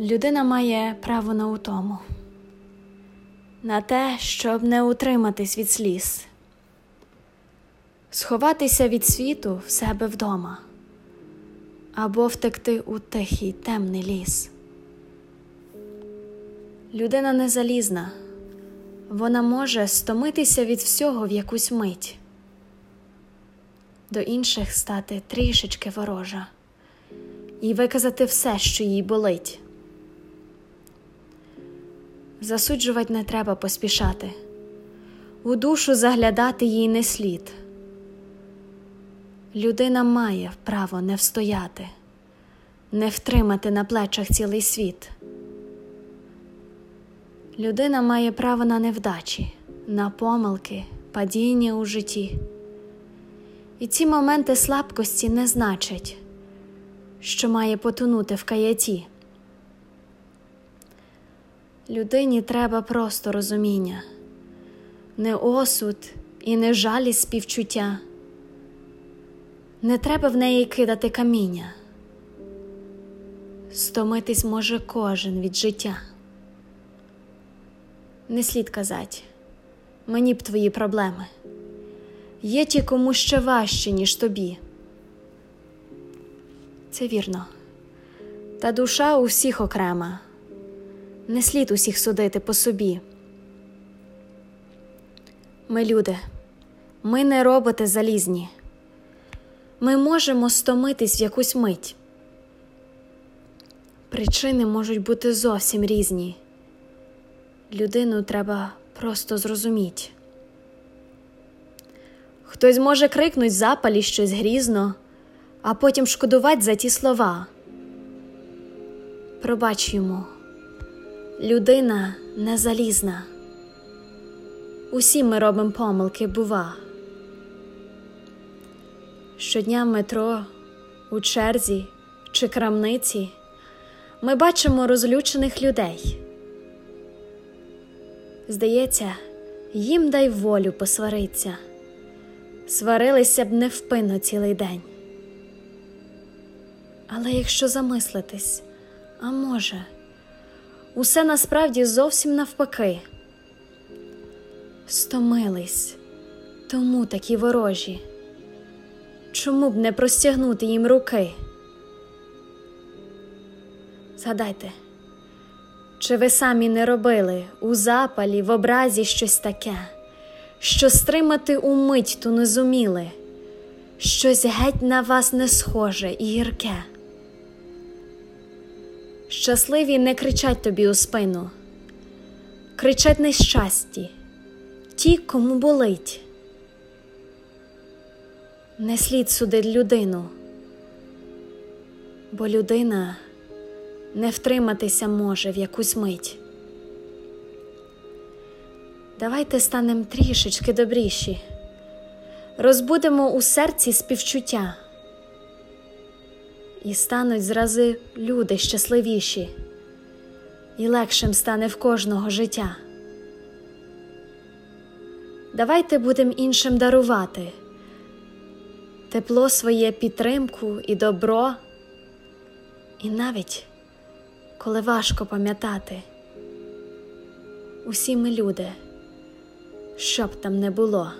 Людина має право на утому, на те, щоб не утриматись від сліз, сховатися від світу в себе вдома. Або втекти у тихий темний ліс. Людина не залізна, вона може стомитися від всього в якусь мить, до інших стати трішечки ворожа. І виказати все, що їй болить. Засуджувати не треба поспішати, у душу заглядати їй не слід. Людина має право не встояти, не втримати на плечах цілий світ. Людина має право на невдачі, на помилки, падіння у житті. І ці моменти слабкості не значать, що має потонути в каяті. Людині треба просто розуміння, не осуд і не жалість співчуття. Не треба в неї кидати каміння. Стомитись може кожен від життя. Не слід казати, мені б твої проблеми. Є ті, кому ще важче, ніж тобі. Це вірно. Та душа у всіх окрема. Не слід усіх судити по собі. Ми люди, ми не роботи залізні. Ми можемо стомитись в якусь мить. Причини можуть бути зовсім різні. Людину треба просто зрозуміти. Хтось може крикнуть запалі щось грізно, а потім шкодувати за ті слова. Пробач йому, людина не залізна. Усі ми робимо помилки, бува. Щодня в метро, у черзі чи крамниці ми бачимо розлючених людей. Здається, їм дай волю посвариться, сварилися б невпинно цілий день. Але якщо замислитись, а може, усе насправді зовсім навпаки, стомились, тому такі ворожі. Чому б не простягнути їм руки? Згадайте, чи ви самі не робили у запалі, в образі щось таке, що стримати умить ту не зуміли, щось геть на вас не схоже і гірке? Щасливі не кричать тобі у спину, кричать нещасті, ті, кому болить. Не слід судити людину, бо людина не втриматися може в якусь мить. Давайте станемо трішечки добріші, розбудемо у серці співчуття, і стануть зрази люди щасливіші, і легшим стане в кожного життя. Давайте будемо іншим дарувати тепло своє підтримку і добро, і навіть коли важко пам'ятати, усі ми люди, що б там не було.